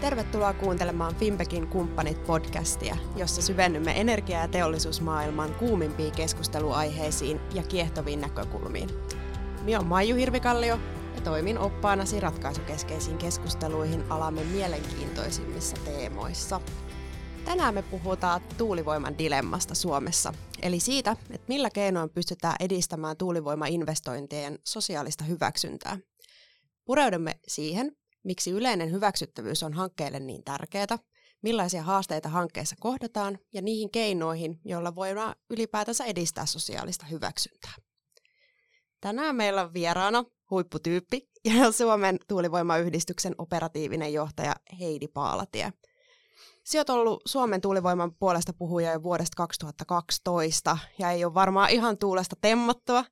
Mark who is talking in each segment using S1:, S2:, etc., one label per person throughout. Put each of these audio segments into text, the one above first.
S1: Tervetuloa kuuntelemaan Finpekin kumppanit podcastia, jossa syvennymme energia- ja teollisuusmaailman kuumimpiin keskusteluaiheisiin ja kiehtoviin näkökulmiin. Minä olen Maiju Hirvikallio ja toimin oppaanasi ratkaisukeskeisiin keskusteluihin alamme mielenkiintoisimmissa teemoissa. Tänään me puhutaan tuulivoiman dilemmasta Suomessa, eli siitä, että millä keinoin pystytään edistämään tuulivoimainvestointien sosiaalista hyväksyntää. Pureudumme siihen, miksi yleinen hyväksyttävyys on hankkeelle niin tärkeää, millaisia haasteita hankkeessa kohdataan ja niihin keinoihin, joilla voidaan ylipäätänsä edistää sosiaalista hyväksyntää. Tänään meillä on vieraana huipputyyppi ja Suomen tuulivoimayhdistyksen operatiivinen johtaja Heidi Paalatie. Sinä olet ollut Suomen tuulivoiman puolesta puhuja jo vuodesta 2012 ja ei ole varmaan ihan tuulesta temmattua,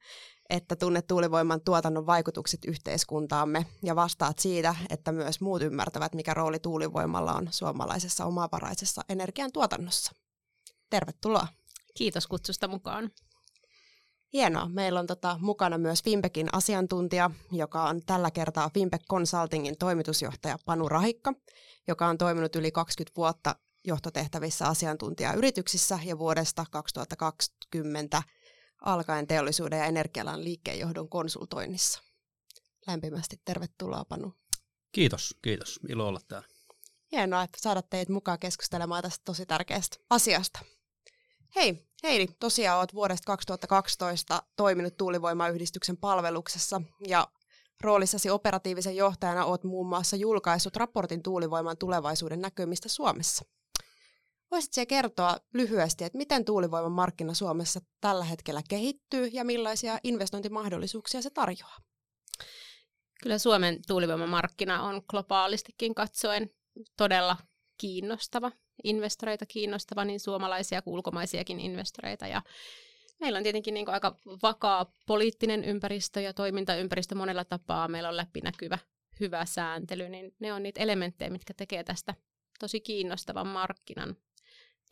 S1: että tunnet tuulivoiman tuotannon vaikutukset yhteiskuntaamme ja vastaat siitä, että myös muut ymmärtävät, mikä rooli tuulivoimalla on suomalaisessa omavaraisessa energiantuotannossa. Tervetuloa.
S2: Kiitos kutsusta mukaan.
S1: Hienoa. Meillä on tota, mukana myös Fimpekin asiantuntija, joka on tällä kertaa Fimpek Consultingin toimitusjohtaja Panu Rahikka, joka on toiminut yli 20 vuotta johtotehtävissä asiantuntijayrityksissä ja vuodesta 2020 alkaen teollisuuden ja energialan liikkeenjohdon konsultoinnissa. Lämpimästi tervetuloa Panu.
S3: Kiitos, kiitos. Ilo olla täällä.
S1: Hienoa, että saada teidät mukaan keskustelemaan tästä tosi tärkeästä asiasta. Hei, Heidi, tosiaan olet vuodesta 2012 toiminut tuulivoimayhdistyksen palveluksessa ja roolissasi operatiivisen johtajana olet muun muassa julkaissut raportin tuulivoiman tulevaisuuden näkymistä Suomessa. Voisitko kertoa lyhyesti, että miten tuulivoiman markkina Suomessa tällä hetkellä kehittyy ja millaisia investointimahdollisuuksia se tarjoaa?
S2: Kyllä Suomen tuulivoimamarkkina on globaalistikin katsoen todella kiinnostava, investoreita kiinnostava, niin suomalaisia kuin ulkomaisiakin investoreita. Ja meillä on tietenkin niin aika vakaa poliittinen ympäristö ja toimintaympäristö monella tapaa. Meillä on läpinäkyvä hyvä sääntely, niin ne on niitä elementtejä, mitkä tekee tästä tosi kiinnostavan markkinan.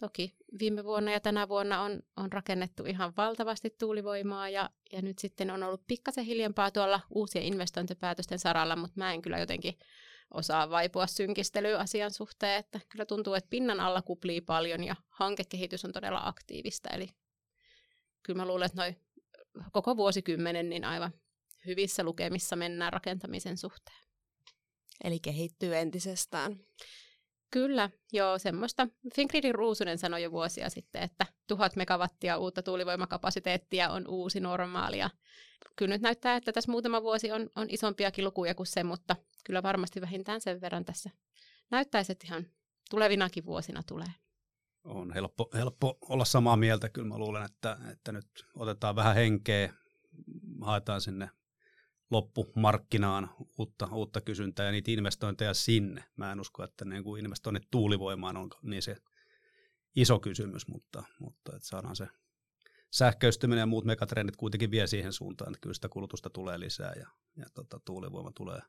S2: Toki viime vuonna ja tänä vuonna on, on rakennettu ihan valtavasti tuulivoimaa ja, ja nyt sitten on ollut pikkasen hiljempaa tuolla uusien investointipäätösten saralla, mutta mä en kyllä jotenkin osaa vaipua synkistelyyn asian suhteen, että kyllä tuntuu, että pinnan alla kuplii paljon ja hankekehitys on todella aktiivista, eli kyllä mä luulen, että noi koko vuosikymmenen niin aivan hyvissä lukemissa mennään rakentamisen suhteen.
S1: Eli kehittyy entisestään.
S2: Kyllä, joo, semmoista. Fingridin Ruusunen sanoi jo vuosia sitten, että tuhat megawattia uutta tuulivoimakapasiteettia on uusi normaalia. Kyllä nyt näyttää, että tässä muutama vuosi on, on isompiakin lukuja kuin se, mutta kyllä varmasti vähintään sen verran tässä näyttäisi, että ihan tulevinakin vuosina tulee.
S3: On helppo, helppo olla samaa mieltä. Kyllä mä luulen, että, että nyt otetaan vähän henkeä, haetaan sinne loppumarkkinaan uutta, uutta kysyntää ja niitä investointeja sinne. Mä en usko, että niin kuin investoinnit tuulivoimaan on niin se iso kysymys, mutta, mutta että saadaan se sähköistyminen ja muut megatrendit kuitenkin vie siihen suuntaan, että kyllä sitä kulutusta tulee lisää ja, ja tota, tuulivoima tulee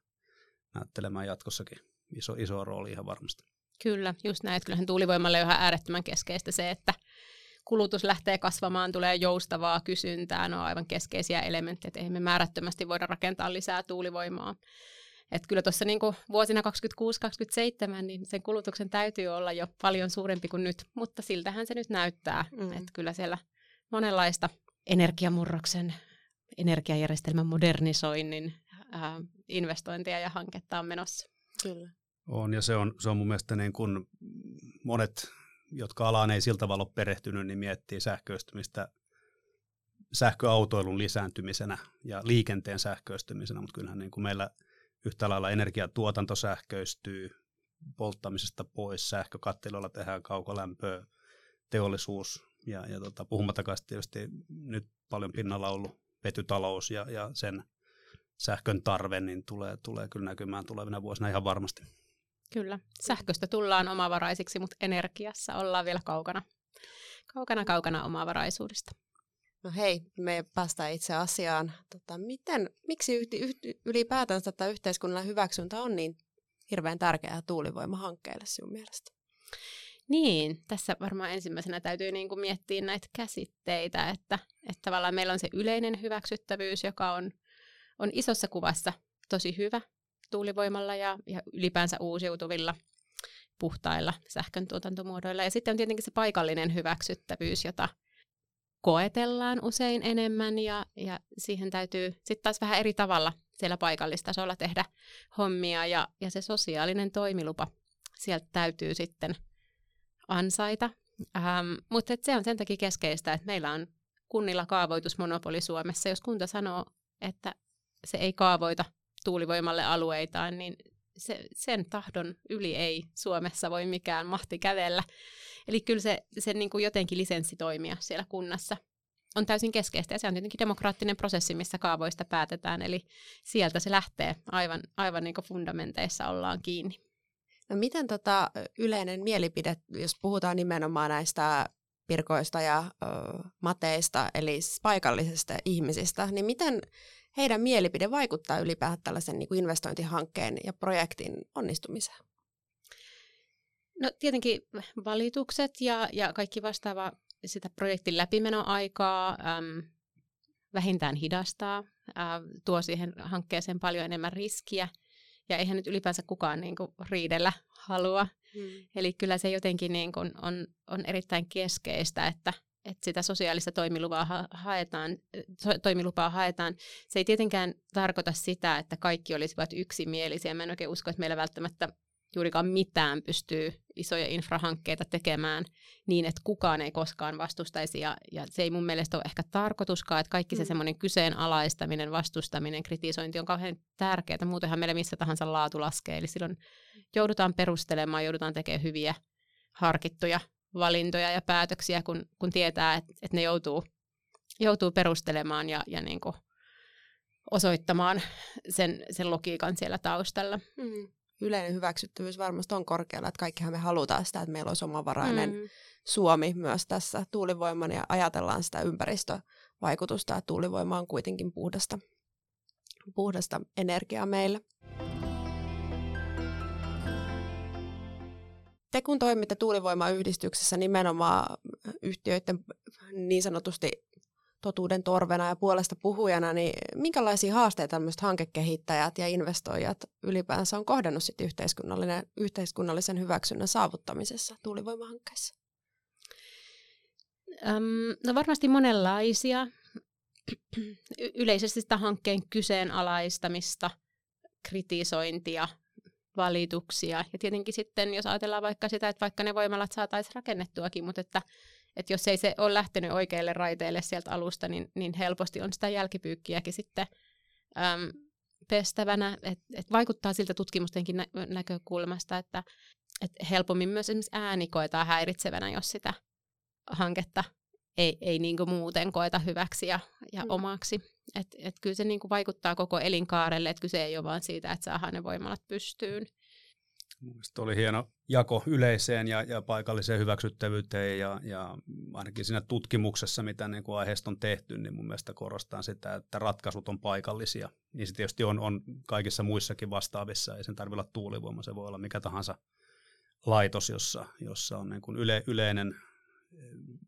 S3: näyttelemään jatkossakin iso, iso rooli ihan varmasti.
S2: Kyllä, just näin. Kyllähän tuulivoimalle on ihan äärettömän keskeistä se, että kulutus lähtee kasvamaan, tulee joustavaa kysyntää, ne on aivan keskeisiä elementtejä, että eihän me määrättömästi voida rakentaa lisää tuulivoimaa. Et kyllä tuossa niinku vuosina 2026-2027 niin sen kulutuksen täytyy olla jo paljon suurempi kuin nyt, mutta siltähän se nyt näyttää, mm. että kyllä siellä monenlaista energiamurroksen, energiajärjestelmän modernisoinnin ää, investointia ja hanketta on menossa.
S1: Kyllä.
S3: On, ja se on, se on mun mielestä niin kuin monet jotka alaan ei sillä tavalla ole perehtynyt, niin miettii sähköistymistä sähköautoilun lisääntymisenä ja liikenteen sähköistymisenä, mutta kyllähän niin kuin meillä yhtä lailla energiatuotanto sähköistyy polttamisesta pois, sähkökattiloilla tehdään kaukolämpöä, teollisuus ja, ja tota, puhumattakaan tietysti nyt paljon pinnalla ollut vetytalous ja, ja sen sähkön tarve, niin tulee, tulee kyllä näkymään tulevina vuosina ihan varmasti.
S2: Kyllä. Sähköstä tullaan omavaraisiksi, mutta energiassa ollaan vielä kaukana, kaukana, kaukana omavaraisuudesta.
S1: No hei, me päästään itse asiaan. Tota, miten, miksi ylipäätään tätä yhteiskunnan hyväksyntä on niin hirveän tärkeää tuulivoimahankkeille sinun mielestä?
S2: Niin, tässä varmaan ensimmäisenä täytyy niin kuin miettiä näitä käsitteitä, että, että tavallaan meillä on se yleinen hyväksyttävyys, joka on, on isossa kuvassa tosi hyvä, tuulivoimalla ja, ja ylipäänsä uusiutuvilla. puhtailla sähkön tuotantomuodoilla. Ja sitten on tietenkin se paikallinen hyväksyttävyys, jota koetellaan usein enemmän ja, ja siihen täytyy sitten taas vähän eri tavalla siellä paikallistasolla tehdä hommia ja, ja se sosiaalinen toimilupa sieltä täytyy sitten ansaita. Ähm, mutta se on sen takia keskeistä, että meillä on kunnilla kaavoitusmonopoli Suomessa. Jos kunta sanoo, että se ei kaavoita tuulivoimalle alueitaan, niin se, sen tahdon yli ei Suomessa voi mikään mahti kävellä. Eli kyllä se, se niin kuin jotenkin lisenssi toimia siellä kunnassa on täysin keskeistä ja se on tietenkin demokraattinen prosessi, missä kaavoista päätetään, eli sieltä se lähtee aivan, aivan niin kuin fundamenteissa ollaan kiinni.
S1: No miten tota yleinen mielipide, jos puhutaan nimenomaan näistä pirkoista ja ö, mateista, eli paikallisista ihmisistä, niin miten heidän mielipide vaikuttaa ylipäätään tällaisen niin kuin investointihankkeen ja projektin onnistumiseen?
S2: No tietenkin valitukset ja, ja kaikki vastaava sitä projektin läpimenoaikaa äm, vähintään hidastaa, ää, tuo siihen hankkeeseen paljon enemmän riskiä, ja eihän nyt ylipäänsä kukaan niin kuin, riidellä halua. Hmm. Eli kyllä se jotenkin niin kuin, on, on erittäin keskeistä, että, että sitä sosiaalista toimilupaa ha- haetaan, toimilupaa haetaan. Se ei tietenkään tarkoita sitä, että kaikki olisivat yksimielisiä. Mä en oikein usko, että meillä välttämättä juurikaan mitään pystyy isoja infrahankkeita tekemään niin, että kukaan ei koskaan vastustaisi. Ja, ja se ei mun mielestä ole ehkä tarkoituskaan, että kaikki se mm. semmoinen kyseenalaistaminen, vastustaminen, kritisointi on kauhean tärkeää. Muutenhan meillä missä tahansa laatu laskee. Eli silloin joudutaan perustelemaan, joudutaan tekemään hyviä harkittuja valintoja ja päätöksiä, kun, kun tietää, että, että ne joutuu, joutuu perustelemaan ja, ja niin kuin osoittamaan sen, sen logiikan siellä taustalla. Mm
S1: yleinen hyväksyttävyys varmasti on korkealla, että kaikkihan me halutaan sitä, että meillä olisi omavarainen mm. Suomi myös tässä tuulivoiman ja ajatellaan sitä ympäristövaikutusta, että tuulivoima on kuitenkin puhdasta, puhdasta energiaa meillä. Te kun toimitte tuulivoimayhdistyksessä nimenomaan yhtiöiden niin sanotusti totuuden torvena ja puolesta puhujana, niin minkälaisia haasteita tämmöiset hankekehittäjät ja investoijat ylipäänsä on kohdannut sit yhteiskunnallinen, yhteiskunnallisen hyväksynnän saavuttamisessa tuulivoimahankkeessa?
S2: Öm, no varmasti monenlaisia. Yleisesti sitä hankkeen kyseenalaistamista, kritisointia, valituksia. Ja tietenkin sitten, jos ajatellaan vaikka sitä, että vaikka ne voimalat saataisiin rakennettuakin, mutta että että jos ei se ole lähtenyt oikeille raiteille sieltä alusta, niin, niin helposti on sitä jälkipyykkiäkin sitten äm, pestävänä. Et, et vaikuttaa siltä tutkimustenkin nä- näkökulmasta, että et helpommin myös esimerkiksi ääni koetaan häiritsevänä, jos sitä hanketta ei, ei niinku muuten koeta hyväksi ja, ja mm. omaksi. Et, et kyllä se niinku vaikuttaa koko elinkaarelle, että kyse ei ole vain siitä, että saadaan ne voimalat pystyyn.
S3: Mielestäni oli hieno jako yleiseen ja, ja paikalliseen hyväksyttävyyteen ja, ja ainakin siinä tutkimuksessa, mitä niin kuin aiheesta on tehty, niin mun mielestä korostaa sitä, että ratkaisut on paikallisia. Niin se tietysti on, on kaikissa muissakin vastaavissa, ei sen tarvitse olla tuulivoima, se voi olla mikä tahansa laitos, jossa, jossa on niin kuin yle, yleinen eh,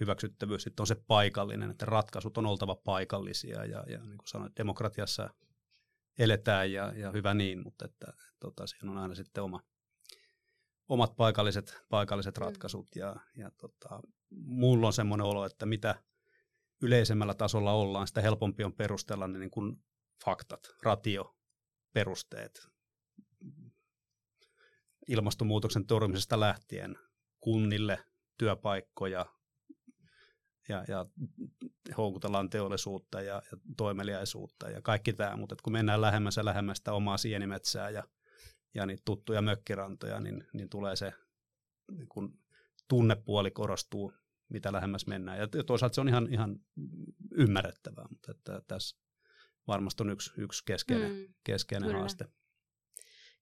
S3: hyväksyttävyys, sitten on se paikallinen, että ratkaisut on oltava paikallisia. Ja, ja niin kuin sanoin, demokratiassa eletään ja, ja hyvä niin, mutta että, tota, siinä on aina sitten oma, omat paikalliset, paikalliset mm. ratkaisut ja, ja tota, mulla on semmoinen olo, että mitä yleisemmällä tasolla ollaan, sitä helpompi on perustella ne niin kuin faktat, ratio, perusteet, ilmastonmuutoksen torjumisesta lähtien kunnille työpaikkoja, ja, ja houkutellaan teollisuutta ja, ja toimeliaisuutta ja kaikki tämä, mutta kun mennään lähemmäs ja lähemmäs sitä omaa sienimetsää ja, ja niitä tuttuja mökkirantoja, niin, niin tulee se niin kun tunnepuoli korostuu, mitä lähemmäs mennään. Ja toisaalta se on ihan, ihan ymmärrettävää, mutta että tässä varmasti on yksi, yksi keskeinen, mm, keskeinen kyllä. haaste.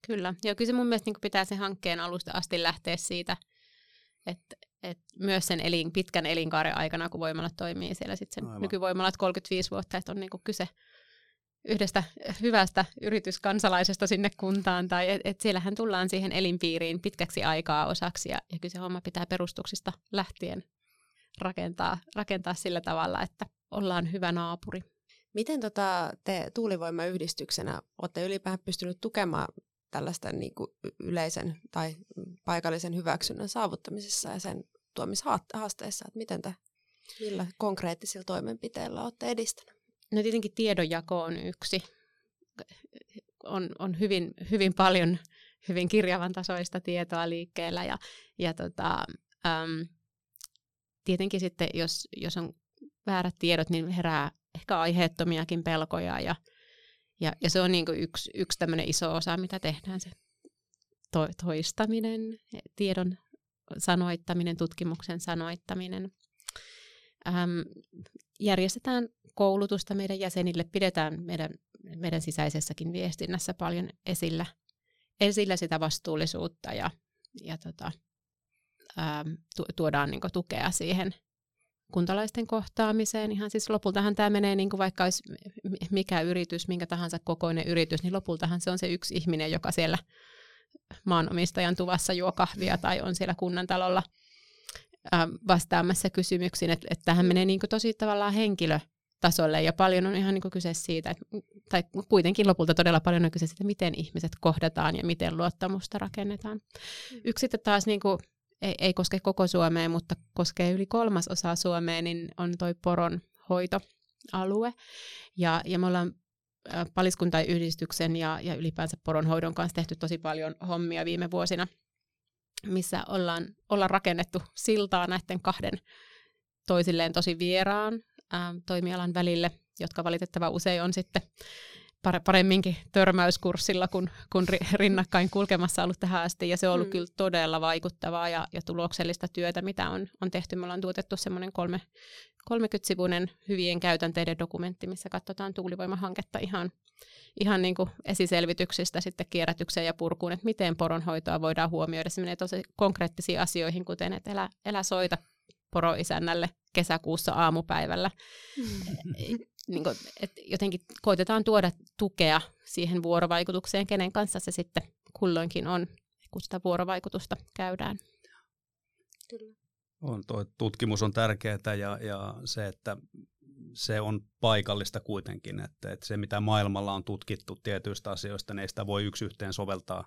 S2: Kyllä, ja kyllä se mun mielestä niin pitää sen hankkeen alusta asti lähteä siitä, että et myös sen elin, pitkän elinkaaren aikana, kun voimalat toimii siellä sitten sen Aivan. nykyvoimalat 35 vuotta, että on niinku kyse yhdestä hyvästä yrityskansalaisesta sinne kuntaan, tai että et siellähän tullaan siihen elinpiiriin pitkäksi aikaa osaksi, ja, ja kyllä se homma pitää perustuksista lähtien rakentaa, rakentaa sillä tavalla, että ollaan hyvä naapuri.
S1: Miten tota te tuulivoimayhdistyksenä olette ylipäätään pystynyt tukemaan tällaista niin kuin yleisen tai paikallisen hyväksynnän saavuttamisessa ja sen tuomishaasteissa, että miten te, millä konkreettisilla toimenpiteillä olette edistäneet?
S2: No tietenkin tiedonjako on yksi. On, on hyvin, hyvin paljon hyvin kirjavan tasoista tietoa liikkeellä ja, ja tota, äm, tietenkin sitten, jos, jos on väärät tiedot, niin herää ehkä aiheettomiakin pelkoja ja, ja, ja se on niin yksi, yksi tämmöinen iso osa, mitä tehdään, se to, toistaminen, tiedon sanoittaminen, tutkimuksen sanoittaminen. Ähm, järjestetään koulutusta meidän jäsenille, pidetään meidän, meidän sisäisessäkin viestinnässä paljon esillä, esillä sitä vastuullisuutta ja, ja tota, ähm, tuodaan niin tukea siihen kuntalaisten kohtaamiseen. Ihan siis lopultahan tämä menee, niin kuin vaikka olisi mikä yritys, minkä tahansa kokoinen yritys, niin lopultahan se on se yksi ihminen, joka siellä maanomistajan tuvassa juo kahvia tai on siellä kunnantalolla vastaamassa kysymyksiin, että, että tähän menee niin kuin tosi tavallaan henkilötasolle ja paljon on ihan niin kuin kyse siitä, että, tai kuitenkin lopulta todella paljon on kyse siitä, miten ihmiset kohdataan ja miten luottamusta rakennetaan. Mm. Yksi sitten taas niin kuin ei, ei koske koko Suomea, mutta koskee yli kolmasosaa Suomea, niin on toi poron hoitoalue. Ja, ja me ollaan paliskuntayhdistyksen ja, ja ylipäänsä poronhoidon kanssa tehty tosi paljon hommia viime vuosina, missä ollaan, ollaan rakennettu siltaa näiden kahden toisilleen tosi vieraan ää, toimialan välille, jotka valitettava usein on sitten paremminkin törmäyskurssilla kuin, kuin rinnakkain kulkemassa ollut tähän asti. Ja se on ollut mm. kyllä todella vaikuttavaa ja, ja tuloksellista työtä, mitä on, on tehty. Me ollaan tuotettu semmoinen kolme, 30-sivuinen hyvien käytänteiden dokumentti, missä katsotaan tuulivoimahanketta ihan, ihan niin kuin esiselvityksistä sitten kierrätykseen ja purkuun, että miten poronhoitoa voidaan huomioida. Se menee tosi konkreettisiin asioihin, kuten että elä, elä soita poroisännälle kesäkuussa aamupäivällä. Mm niin kuin, että jotenkin koitetaan tuoda tukea siihen vuorovaikutukseen, kenen kanssa se sitten kulloinkin on, kun sitä vuorovaikutusta käydään.
S3: Kyllä. On, tuo tutkimus on tärkeää ja, ja se, että se on paikallista kuitenkin, että, että se mitä maailmalla on tutkittu tietyistä asioista, niin ei sitä voi yksi yhteen soveltaa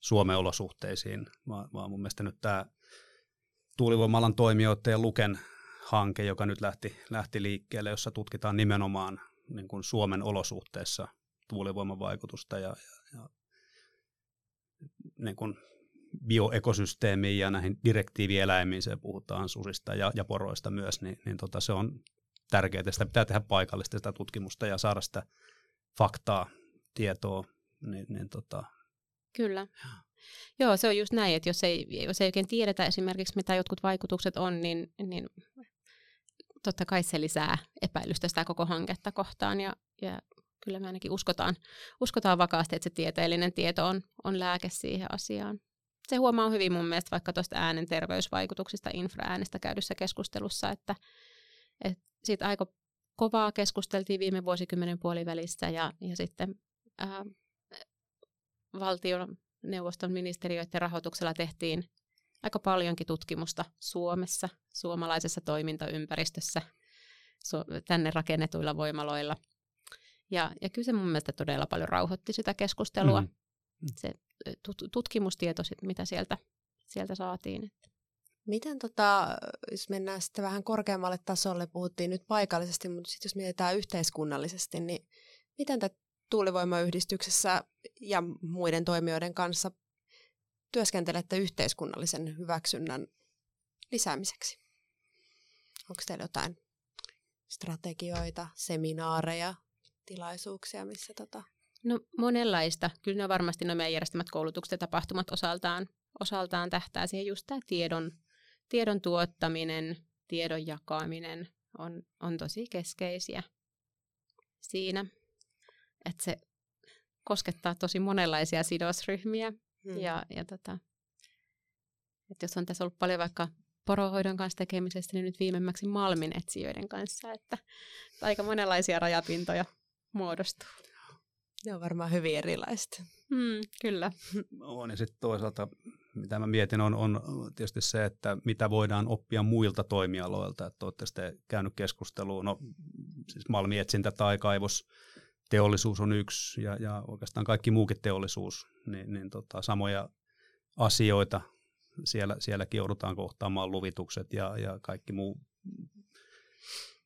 S3: Suomen olosuhteisiin, vaan, vaan mun mielestä nyt tämä tuulivoimalan toimijoiden ja Luken hanke, joka nyt lähti, lähti liikkeelle, jossa tutkitaan nimenomaan niin kuin Suomen olosuhteissa tuulivoiman vaikutusta ja, ja, ja niin kuin bioekosysteemiin ja näihin direktiivieläimiin, se puhutaan susista ja, ja poroista myös, niin, niin tota, se on tärkeää. Sitä pitää tehdä paikallista sitä tutkimusta ja saada sitä faktaa, tietoa. Niin, niin tota.
S2: Kyllä. Joo, se on just näin, että jos ei, jos ei oikein tiedetä esimerkiksi, mitä jotkut vaikutukset on, niin, niin totta kai se lisää epäilystä sitä koko hanketta kohtaan ja, ja kyllä me ainakin uskotaan, uskotaan vakaasti, että se tieteellinen tieto on, on lääke siihen asiaan. Se huomaa hyvin mun mielestä vaikka tuosta äänen terveysvaikutuksista infraäänestä käydyssä keskustelussa, että, että siitä aika kovaa keskusteltiin viime vuosikymmenen puolivälissä ja, ja sitten ää, valtion neuvoston ministeriöiden rahoituksella tehtiin aika paljonkin tutkimusta Suomessa, suomalaisessa toimintaympäristössä, tänne rakennetuilla voimaloilla. Ja, ja kyllä se mun mielestä todella paljon rauhoitti sitä keskustelua, mm. se tutkimustieto, mitä sieltä, sieltä saatiin.
S1: Miten, tota, jos mennään sitten vähän korkeammalle tasolle, puhuttiin nyt paikallisesti, mutta sitten jos mietitään yhteiskunnallisesti, niin miten te tuulivoimayhdistyksessä ja muiden toimijoiden kanssa työskentelette yhteiskunnallisen hyväksynnän lisäämiseksi? Onko teillä jotain strategioita, seminaareja, tilaisuuksia, missä tota...
S2: No monenlaista. Kyllä ne on varmasti no meidän järjestämät koulutukset ja tapahtumat osaltaan, osaltaan tähtää siihen just tämä tiedon, tiedon tuottaminen, tiedon jakaminen on, on tosi keskeisiä siinä, että se koskettaa tosi monenlaisia sidosryhmiä Hmm. Ja, ja tota, että jos on tässä ollut paljon vaikka porohoidon kanssa tekemisestä, niin nyt viimemmäksi Malmin etsijöiden kanssa, että aika monenlaisia rajapintoja muodostuu.
S1: Ne on varmaan hyvin erilaiset.
S2: Mm, kyllä.
S3: On ja sitten toisaalta, mitä mä mietin, on, on tietysti se, että mitä voidaan oppia muilta toimialoilta. Että olette sitten käynyt keskusteluun, no siis malmietsintä tai kaivos, teollisuus on yksi ja, ja oikeastaan kaikki muukin teollisuus, niin, niin tota, samoja asioita siellä, sielläkin joudutaan kohtaamaan luvitukset ja, ja kaikki muu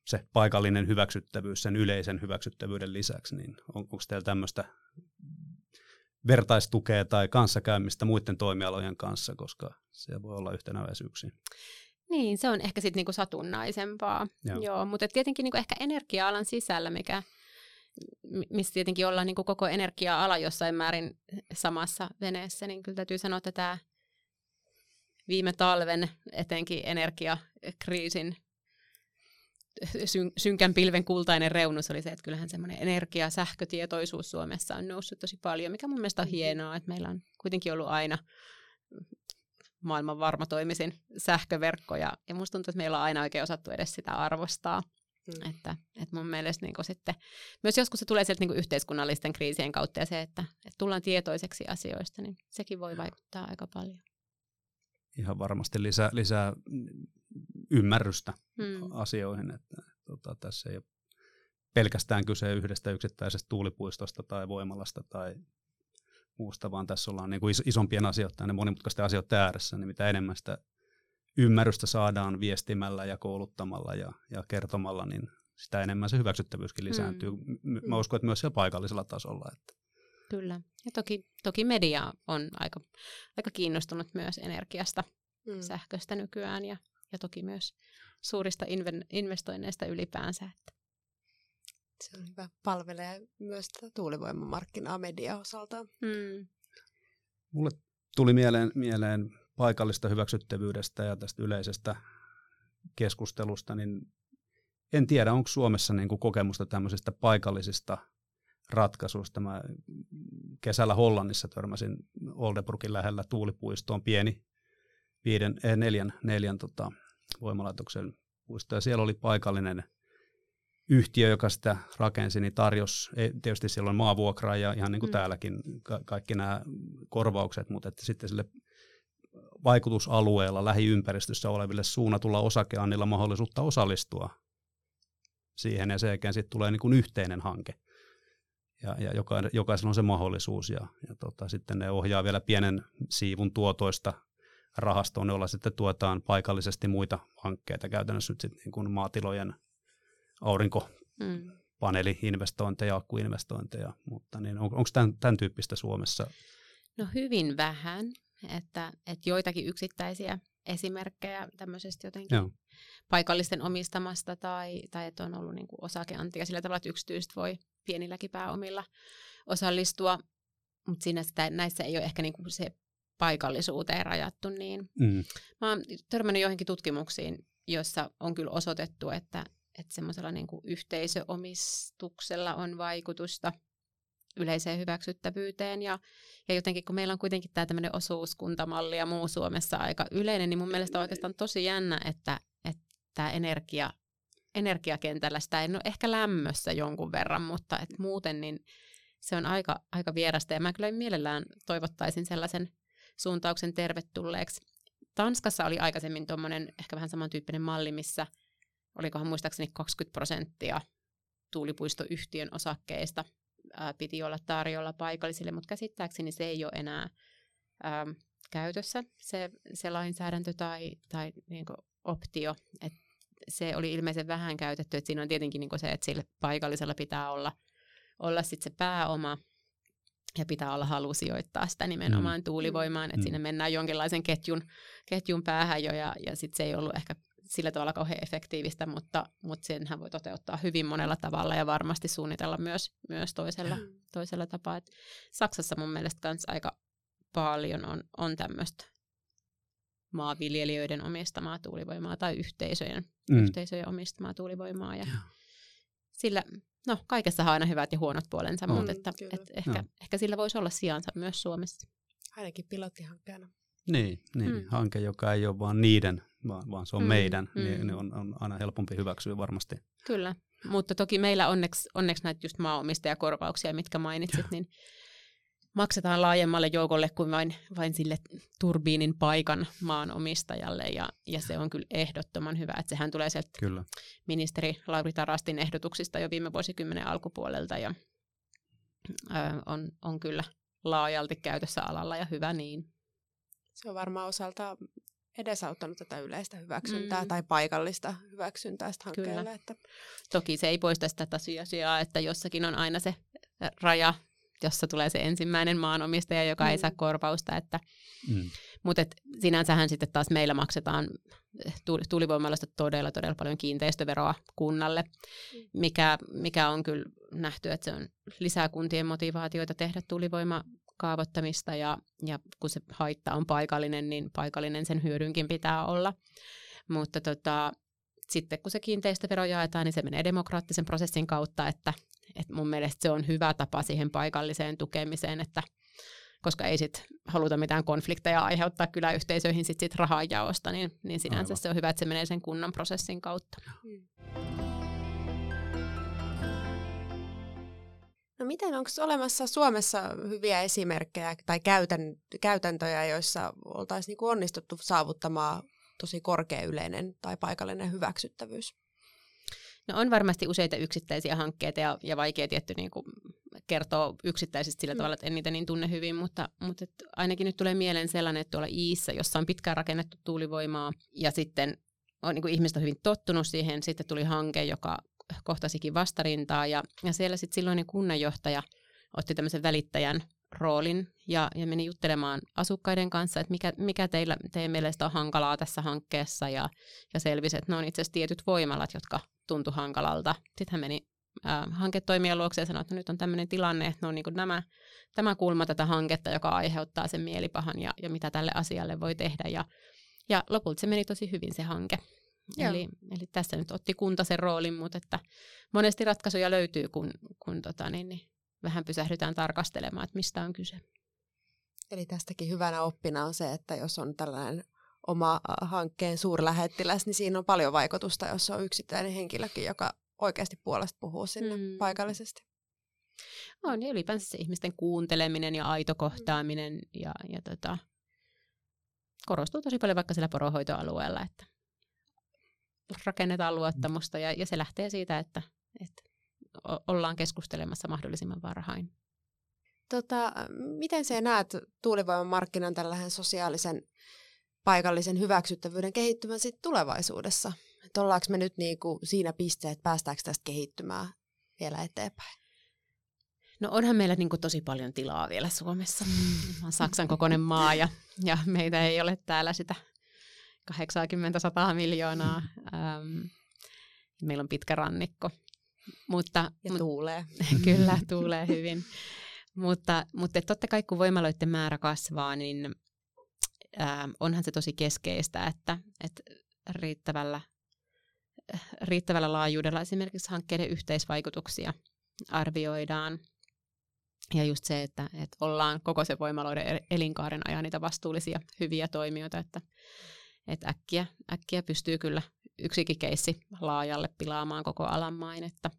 S3: se paikallinen hyväksyttävyys sen yleisen hyväksyttävyyden lisäksi, niin on, onko teillä tämmöistä vertaistukea tai kanssakäymistä muiden toimialojen kanssa, koska se voi olla yhtenäväisyyksiä?
S2: Niin, se on ehkä sitten niinku satunnaisempaa. Joo. Joo, mutta tietenkin niinku ehkä energia-alan sisällä, mikä, missä tietenkin ollaan niinku koko energia-ala jossain määrin samassa veneessä, niin kyllä täytyy sanoa, että tämä viime talven etenkin energiakriisin syn, synkän pilven kultainen reunus oli se, että kyllähän semmoinen energia- sähkötietoisuus Suomessa on noussut tosi paljon, mikä mun mielestä on mm-hmm. hienoa, että meillä on kuitenkin ollut aina maailman varmatoimisin sähköverkko, ja, ja musta tuntuu, että meillä on aina oikein osattu edes sitä arvostaa. Mm. Että, että mun mielestä niin sitten, myös joskus se tulee sieltä niin yhteiskunnallisten kriisien kautta ja se, että, että tullaan tietoiseksi asioista, niin sekin voi vaikuttaa aika paljon.
S3: Ihan varmasti lisää, lisää ymmärrystä mm. asioihin. Että, tota, tässä ei ole pelkästään kyse yhdestä yksittäisestä tuulipuistosta tai voimalasta tai muusta, vaan tässä ollaan niin kuin isompien asioiden ja monimutkaisten asioiden ääressä, niin mitä enemmän sitä ymmärrystä saadaan viestimällä ja kouluttamalla ja, ja kertomalla, niin sitä enemmän se hyväksyttävyyskin lisääntyy. Mm. Mä uskon, että myös siellä paikallisella tasolla. Että.
S2: Kyllä. Ja toki, toki media on aika, aika kiinnostunut myös energiasta, mm. sähköstä nykyään ja, ja toki myös suurista investoinneista ylipäänsä. Että.
S1: Se on hyvä. Palvelee myös tuulivoimamarkkinaa media osalta. Mm.
S3: Mulle tuli mieleen, mieleen paikallista hyväksyttävyydestä ja tästä yleisestä keskustelusta, niin en tiedä, onko Suomessa niin kuin kokemusta tämmöisistä paikallisista ratkaisuista. Mä kesällä Hollannissa törmäsin Oldenburgin lähellä tuulipuistoon pieni viiden, eh, neljän, neljän tota, voimalaitoksen puisto, ja siellä oli paikallinen yhtiö, joka sitä rakensi, niin tarjosi, tietysti siellä on maavuokraa ja ihan niin kuin mm. täälläkin ka- kaikki nämä korvaukset, mutta että sitten sille vaikutusalueella lähiympäristössä oleville suunnatulla osakeannilla mahdollisuutta osallistua siihen, ja sen jälkeen sitten tulee niin kuin yhteinen hanke. Ja, ja jokaisella on se mahdollisuus, ja, ja tota, sitten ne ohjaa vielä pienen siivun tuotoista rahastoon, jolla sitten tuetaan paikallisesti muita hankkeita, käytännössä nyt sitten niin kuin maatilojen aurinkopaneeli-investointeja, akkuinvestointeja, mutta niin on, onko tämän, tämän tyyppistä Suomessa?
S2: No hyvin vähän, että, että joitakin yksittäisiä esimerkkejä tämmöisestä jotenkin Joo. paikallisten omistamasta tai, tai että on ollut niin kuin osakeantia sillä tavalla, että yksityiset voi pienilläkin pääomilla osallistua, mutta siinä sitä, näissä ei ole ehkä niin kuin se paikallisuuteen rajattu. Niin. Mm. Mä oon törmännyt joihinkin tutkimuksiin, joissa on kyllä osoitettu, että, että semmoisella niin kuin yhteisöomistuksella on vaikutusta yleiseen hyväksyttävyyteen. Ja, ja jotenkin kun meillä on kuitenkin tämä tämmöinen osuuskuntamalli ja muu Suomessa aika yleinen, niin mun mielestä on oikeastaan tosi jännä, että, että tämä energia, energiakentällä sitä ei ole ehkä lämmössä jonkun verran, mutta että muuten niin se on aika, aika vierasta. Ja mä kyllä mielellään toivottaisin sellaisen suuntauksen tervetulleeksi. Tanskassa oli aikaisemmin tuommoinen ehkä vähän samantyyppinen malli, missä – olikohan muistaakseni 20 prosenttia tuulipuistoyhtiön osakkeista ää, piti olla tarjolla paikallisille, mutta käsittääkseni se ei ole enää ää, käytössä, se, se lainsäädäntö tai, tai niin optio. Et se oli ilmeisen vähän käytetty, että siinä on tietenkin niin se, että sille paikallisella pitää olla, olla sit se pääoma, ja pitää olla halu sijoittaa sitä nimenomaan mm. tuulivoimaan, että mm. sinne mennään jonkinlaisen ketjun, ketjun päähän jo, ja, ja sitten se ei ollut ehkä sillä tavalla kauhean efektiivistä, mutta, mutta senhän voi toteuttaa hyvin monella tavalla ja varmasti suunnitella myös, myös toisella, mm. toisella tapaa. Et Saksassa mun mielestä kans aika paljon on, on tämmöistä maanviljelijöiden omistamaa tuulivoimaa tai yhteisöjen, mm. yhteisöjen omistamaa tuulivoimaa. Ja sillä, no kaikessa on aina hyvät ja huonot puolensa, mm, mutta että, et ehkä, ehkä sillä voisi olla sijansa myös Suomessa.
S1: Ainakin pilottihankkeena.
S3: Niin, niin mm. hanke, joka ei ole vaan niiden, vaan, vaan se on mm. meidän, mm. niin, niin on, on aina helpompi hyväksyä varmasti.
S2: Kyllä, mutta toki meillä onneksi, onneksi näitä just maanomistajakorvauksia, mitkä mainitsit, niin maksetaan laajemmalle joukolle kuin vain, vain sille turbiinin paikan maanomistajalle, ja, ja se on kyllä ehdottoman hyvä, että sehän tulee sieltä kyllä. ministeri Lauri Tarastin ehdotuksista jo viime vuosikymmenen alkupuolelta, ja ö, on, on kyllä laajalti käytössä alalla, ja hyvä niin.
S1: Se on varmaan osalta edesauttanut tätä yleistä hyväksyntää mm. tai paikallista hyväksyntää hankkeelle. Kyllä. Että...
S2: Toki se ei poista sitä tosiasiaa, että jossakin on aina se raja, jossa tulee se ensimmäinen maanomistaja, joka mm. ei saa korvausta. Että, mm. Mutta sinänsähän sitten taas meillä maksetaan tuulivoimaloista todella, todella paljon kiinteistöveroa kunnalle, mm. mikä, mikä on kyllä nähty, että se on lisää kuntien motivaatioita tehdä tuulivoima kaavoittamista ja, ja kun se haitta on paikallinen, niin paikallinen sen hyödynkin pitää olla. Mutta tota, sitten kun se kiinteistövero jaetaan, niin se menee demokraattisen prosessin kautta, että, että mun mielestä se on hyvä tapa siihen paikalliseen tukemiseen, että koska ei sit haluta mitään konflikteja aiheuttaa kyläyhteisöihin sit, sit rahanjaosta, niin, niin sinänsä Aivan. se on hyvä, että se menee sen kunnan prosessin kautta. Hmm.
S1: No miten, onko olemassa Suomessa hyviä esimerkkejä tai käytän, käytäntöjä, joissa oltaisiin niin onnistuttu saavuttamaan tosi korkea yleinen tai paikallinen hyväksyttävyys?
S2: No on varmasti useita yksittäisiä hankkeita ja, ja vaikea tietty niin kuin kertoa yksittäisistä sillä mm. tavalla, että en niitä niin tunne hyvin, mutta, mutta et ainakin nyt tulee mieleen sellainen, että tuolla Iissä, jossa on pitkään rakennettu tuulivoimaa ja sitten on, niin kuin ihmiset on hyvin tottunut siihen, sitten tuli hanke, joka kohtasikin vastarintaa ja, ja siellä sitten silloinen kunnanjohtaja otti tämmöisen välittäjän roolin ja, ja meni juttelemaan asukkaiden kanssa, että mikä, mikä teillä, teidän mielestä on hankalaa tässä hankkeessa ja, ja selvisi, että ne on itse asiassa tietyt voimalat, jotka tuntu hankalalta. Sitten hän meni äh, hanketoimijan luokse ja sanoi, että no nyt on tämmöinen tilanne, että ne on niin nämä, tämä kulma tätä hanketta, joka aiheuttaa sen mielipahan ja, ja mitä tälle asialle voi tehdä. Ja, ja lopulta se meni tosi hyvin se hanke. Eli, eli tässä nyt otti kunta sen roolin, mutta että monesti ratkaisuja löytyy, kun, kun tota, niin, niin, vähän pysähdytään tarkastelemaan, että mistä on kyse.
S1: Eli tästäkin hyvänä oppina on se, että jos on tällainen oma hankkeen suurlähettiläs, niin siinä on paljon vaikutusta, jos on yksittäinen henkilökin, joka oikeasti puolesta puhuu sinne mm. paikallisesti.
S2: On, ja ylipäänsä se ihmisten kuunteleminen ja aito kohtaaminen mm. ja, ja tota, korostuu tosi paljon vaikka sillä porohoitoalueella, että rakennetaan luottamusta ja, ja se lähtee siitä, että, että ollaan keskustelemassa mahdollisimman varhain.
S1: Tota, miten sä näet tuulivoiman markkinan tällaisen sosiaalisen paikallisen hyväksyttävyyden kehittyvän sit tulevaisuudessa? Et ollaanko me nyt niinku siinä pisteessä, että päästäänkö tästä kehittymään vielä eteenpäin?
S2: No onhan meillä niin kuin tosi paljon tilaa vielä Suomessa. Saksan kokoinen maa ja, ja meitä ei ole täällä sitä 80-100 miljoonaa. Ähm, meillä on pitkä rannikko. Mutta,
S1: ja tuulee.
S2: kyllä, tuulee hyvin. mutta, mutta totta kai kun voimaloiden määrä kasvaa, niin ähm, onhan se tosi keskeistä, että, että riittävällä, riittävällä laajuudella esimerkiksi hankkeiden yhteisvaikutuksia arvioidaan. Ja just se, että, että ollaan koko se voimaloiden elinkaaren ajan niitä vastuullisia hyviä toimijoita, että että äkkiä, äkkiä pystyy kyllä yksikin keissi laajalle pilaamaan koko alan mainetta.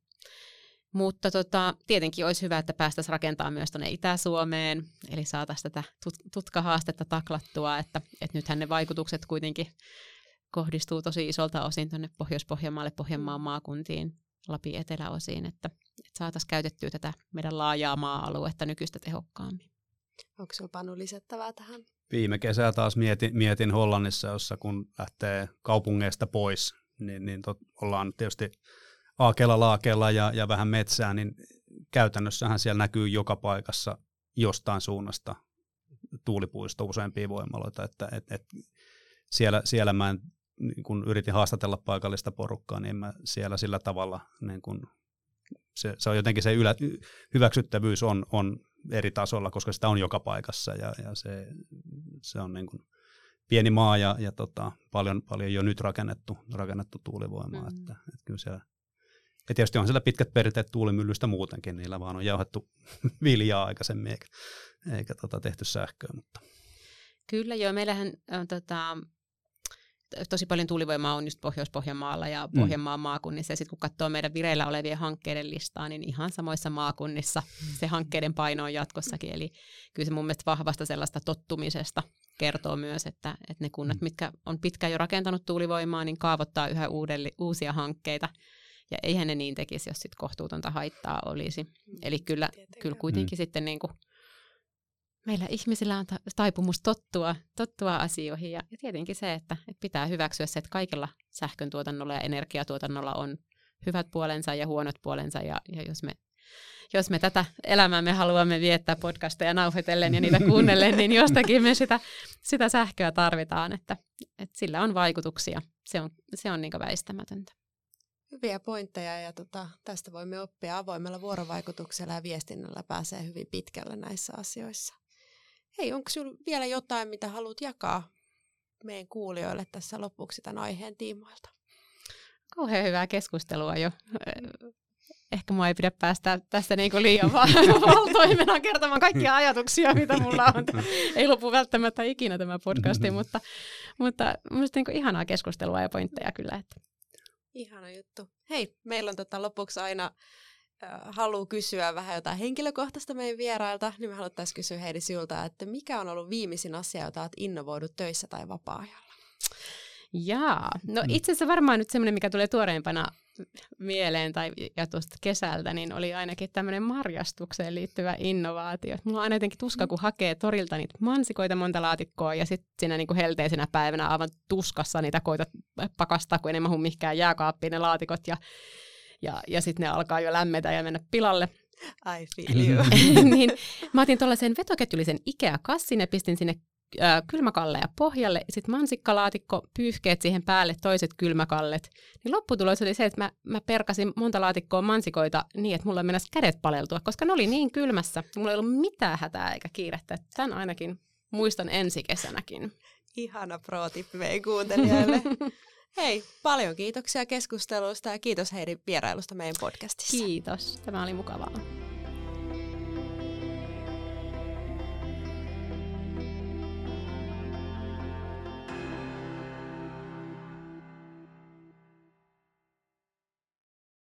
S2: Mutta tota, tietenkin olisi hyvä, että päästäisiin rakentamaan myös tuonne Itä-Suomeen, eli saataisiin tätä tut- tutkahaastetta taklattua, että, että nythän ne vaikutukset kuitenkin kohdistuu tosi isolta osin tuonne Pohjois-Pohjanmaalle, Pohjanmaan maakuntiin, Lapin eteläosiin, että, että saataisiin käytettyä tätä meidän laajaa maa-aluetta nykyistä tehokkaammin.
S1: Onko sinulla Panu lisättävää tähän?
S3: Viime kesää taas mietin, mietin Hollannissa, jossa kun lähtee kaupungeista pois, niin, niin tot, ollaan tietysti aakella laakella ja, ja vähän metsää, niin käytännössähän siellä näkyy joka paikassa jostain suunnasta tuulipuisto useampia voimaloita, että et, et siellä, siellä mä en, niin kun yritin haastatella paikallista porukkaa, niin mä siellä sillä tavalla, niin kun se, se on jotenkin se ylä, hyväksyttävyys on, on eri tasolla, koska sitä on joka paikassa ja, ja se, se on niin kuin pieni maa ja, ja tota, paljon, paljon jo nyt rakennettu, rakennettu tuulivoimaa. Mm. Että, että kyllä siellä, ja tietysti on siellä pitkät perinteet tuulimyllystä muutenkin, niillä vaan on jauhettu viljaa aikaisemmin eikä, eikä tota, tehty sähköä. Mutta.
S2: Kyllä joo, meillähän on tota, tosi paljon tuulivoimaa on just Pohjois-Pohjanmaalla ja mm. Pohjanmaan mm. maakunnissa. Ja sitten kun katsoo meidän vireillä olevien hankkeiden listaa, niin ihan samoissa maakunnissa se hankkeiden paino on jatkossakin. Eli kyllä se mun mielestä vahvasta sellaista tottumisesta kertoo myös, että, että ne kunnat, mm. mitkä on pitkään jo rakentanut tuulivoimaa, niin kaavoittaa yhä uudelle, uusia hankkeita. Ja eihän ne niin tekisi, jos sitten kohtuutonta haittaa olisi. Mm, Eli kyllä, kyllä kuitenkin mm. sitten niin kuin meillä ihmisillä on taipumus tottua, tottua asioihin ja, ja tietenkin se, että, että pitää hyväksyä se, että kaikella sähkön tuotannolla ja energiatuotannolla on hyvät puolensa ja huonot puolensa ja, ja jos me jos me tätä elämää me haluamme viettää podcasteja nauhoitellen ja niitä kuunnellen, niin jostakin me sitä, sitä sähköä tarvitaan, että, että sillä on vaikutuksia. Se on, se on niin väistämätöntä.
S1: Hyviä pointteja ja tota, tästä voimme oppia avoimella vuorovaikutuksella ja viestinnällä pääsee hyvin pitkälle näissä asioissa. Hei, onko sinulla vielä jotain, mitä haluat jakaa meidän kuulijoille tässä lopuksi tämän aiheen tiimoilta?
S2: Kauhean hyvää keskustelua jo ehkä mua ei pidä päästä tästä niinku liian valtoimena kertomaan kaikkia ajatuksia, mitä mulla on. Ei lopu välttämättä ikinä tämä podcasti, mm-hmm. mutta, mutta minusta niinku ihanaa keskustelua ja pointteja kyllä. Että.
S1: Ihana juttu. Hei, meillä on tota lopuksi aina äh, halu kysyä vähän jotain henkilökohtaista meidän vierailta, niin me haluttaisiin kysyä Heidi sinulta, että mikä on ollut viimeisin asia, jota olet innovoinut töissä tai vapaa-ajalla?
S2: Jaa, no mm. itse asiassa varmaan nyt semmoinen, mikä tulee tuoreempana mieleen tai ja tuosta kesältä, niin oli ainakin tämmöinen marjastukseen liittyvä innovaatio. Mulla on aina jotenkin tuska, kun hakee torilta niitä mansikoita monta laatikkoa ja sitten siinä niinku helteisenä päivänä aivan tuskassa niitä koita pakastaa, kun enemmän mihinkään jääkaappiin ne laatikot ja, ja, ja sitten ne alkaa jo lämmetä ja mennä pilalle.
S1: I feel you.
S2: niin, mä otin tuollaisen vetoketjullisen Ikea-kassin ja pistin sinne kylmäkalleja pohjalle, sitten mansikkalaatikko, pyyhkeet siihen päälle, toiset kylmäkallet. Niin lopputulos oli se, että mä, mä perkasin monta laatikkoa mansikoita niin, että mulla mennessä kädet paleltua, koska ne oli niin kylmässä. Mulla ei ollut mitään hätää eikä kiirettä. Tämän ainakin muistan ensi kesänäkin.
S1: Ihana pro-tippi meidän kuuntelijoille. Hei, paljon kiitoksia keskustelusta ja kiitos Heidi vierailusta meidän podcastissa.
S2: Kiitos, tämä oli mukavaa.